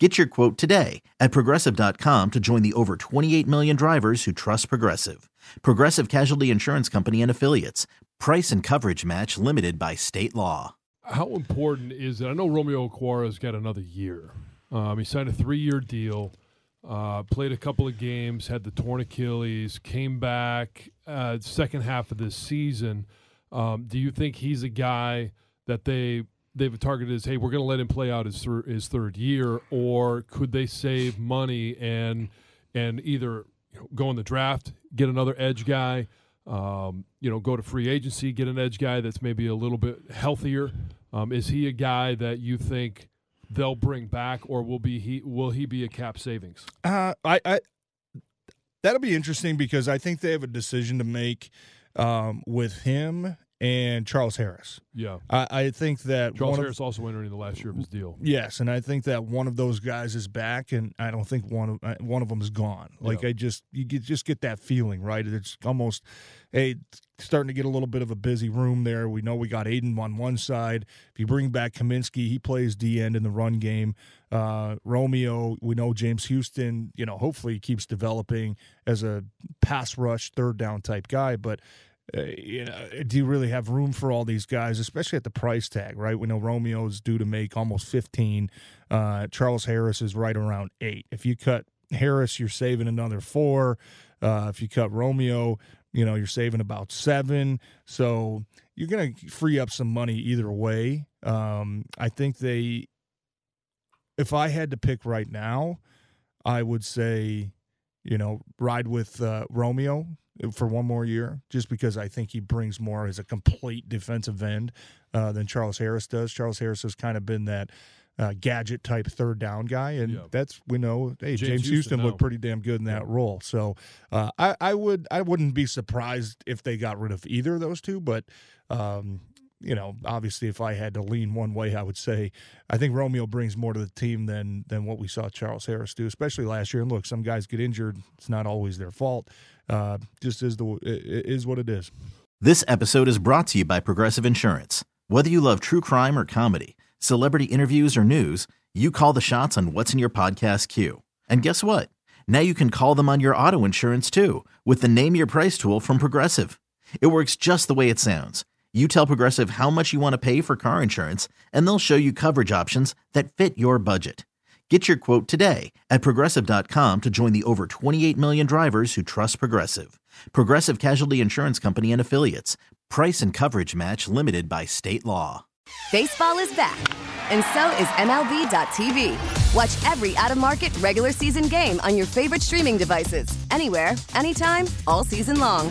Get your quote today at progressive.com to join the over 28 million drivers who trust Progressive. Progressive Casualty Insurance Company and Affiliates. Price and coverage match limited by state law. How important is it? I know Romeo Okwara's got another year. Um, he signed a three year deal, uh, played a couple of games, had the torn Achilles, came back uh, second half of this season. Um, do you think he's a guy that they they've targeted as, hey, we're going to let him play out his, thir- his third year, or could they save money and and either you know, go in the draft, get another edge guy, um, you know, go to free agency, get an edge guy that's maybe a little bit healthier? Um, is he a guy that you think they'll bring back, or will be he will he be a cap savings? Uh, I, I that'll be interesting because I think they have a decision to make um, with him and Charles Harris. Yeah, I, I think that Charles Harris of, also entering the last year of his deal. Yes, and I think that one of those guys is back, and I don't think one of uh, one of them is gone. Like Yeah. I just you get, just get that feeling, right? It's almost hey starting to get a little bit of a busy room there. We know we got Aidan on one side. If you bring back Cominsky, he plays D end in the run game. Uh, Romeo, we know James Houston. You know, hopefully he keeps developing as a pass rush third down type guy, but uh, you know, do you really have room for all these guys, especially at the price tag, right? We know Romeo's due to make almost 15. Uh, Charles Harris is right around eight. If you cut Harris, you're saving another four. Uh, if you cut Romeo, you know, you're saving about seven. So you're going to free up some money either way. Um, I think they, if I had to pick right now, I would say, you know, ride with uh, Romeo for one more year, just because I think he brings more as a complete defensive end uh, than Charles Harris does. Charles Harris has kind of been that uh, gadget type third down guy, and Yeah. that's we know. Hey, James James, Houston Houston, looked pretty damn good in that role. So uh, I, I would I wouldn't be surprised if they got rid of either of those two, but. Um, you know, obviously, if I had to lean one way, I would say I think Romeo brings more to the team than than what we saw Charles Harris do, especially last year. And look, some guys get injured; it's not always their fault. Uh, just is the is what it is. This episode is brought to you by Progressive Insurance. Whether you love true crime or comedy, celebrity interviews or news, you call the shots on what's in your podcast queue. And guess what? Now you can call them on your auto insurance too with the Name Your Price tool from Progressive. It works just the way it sounds. You tell Progressive how much you want to pay for car insurance, and they'll show you coverage options that fit your budget. Get your quote today at progressive.com to join the over 28 million drivers who trust Progressive. Progressive Casualty Insurance Company and Affiliates. Price and coverage match limited by state law. Baseball is back, and so is MLB.tv. Watch every out of market regular season game on your favorite streaming devices, anywhere, anytime, all season long.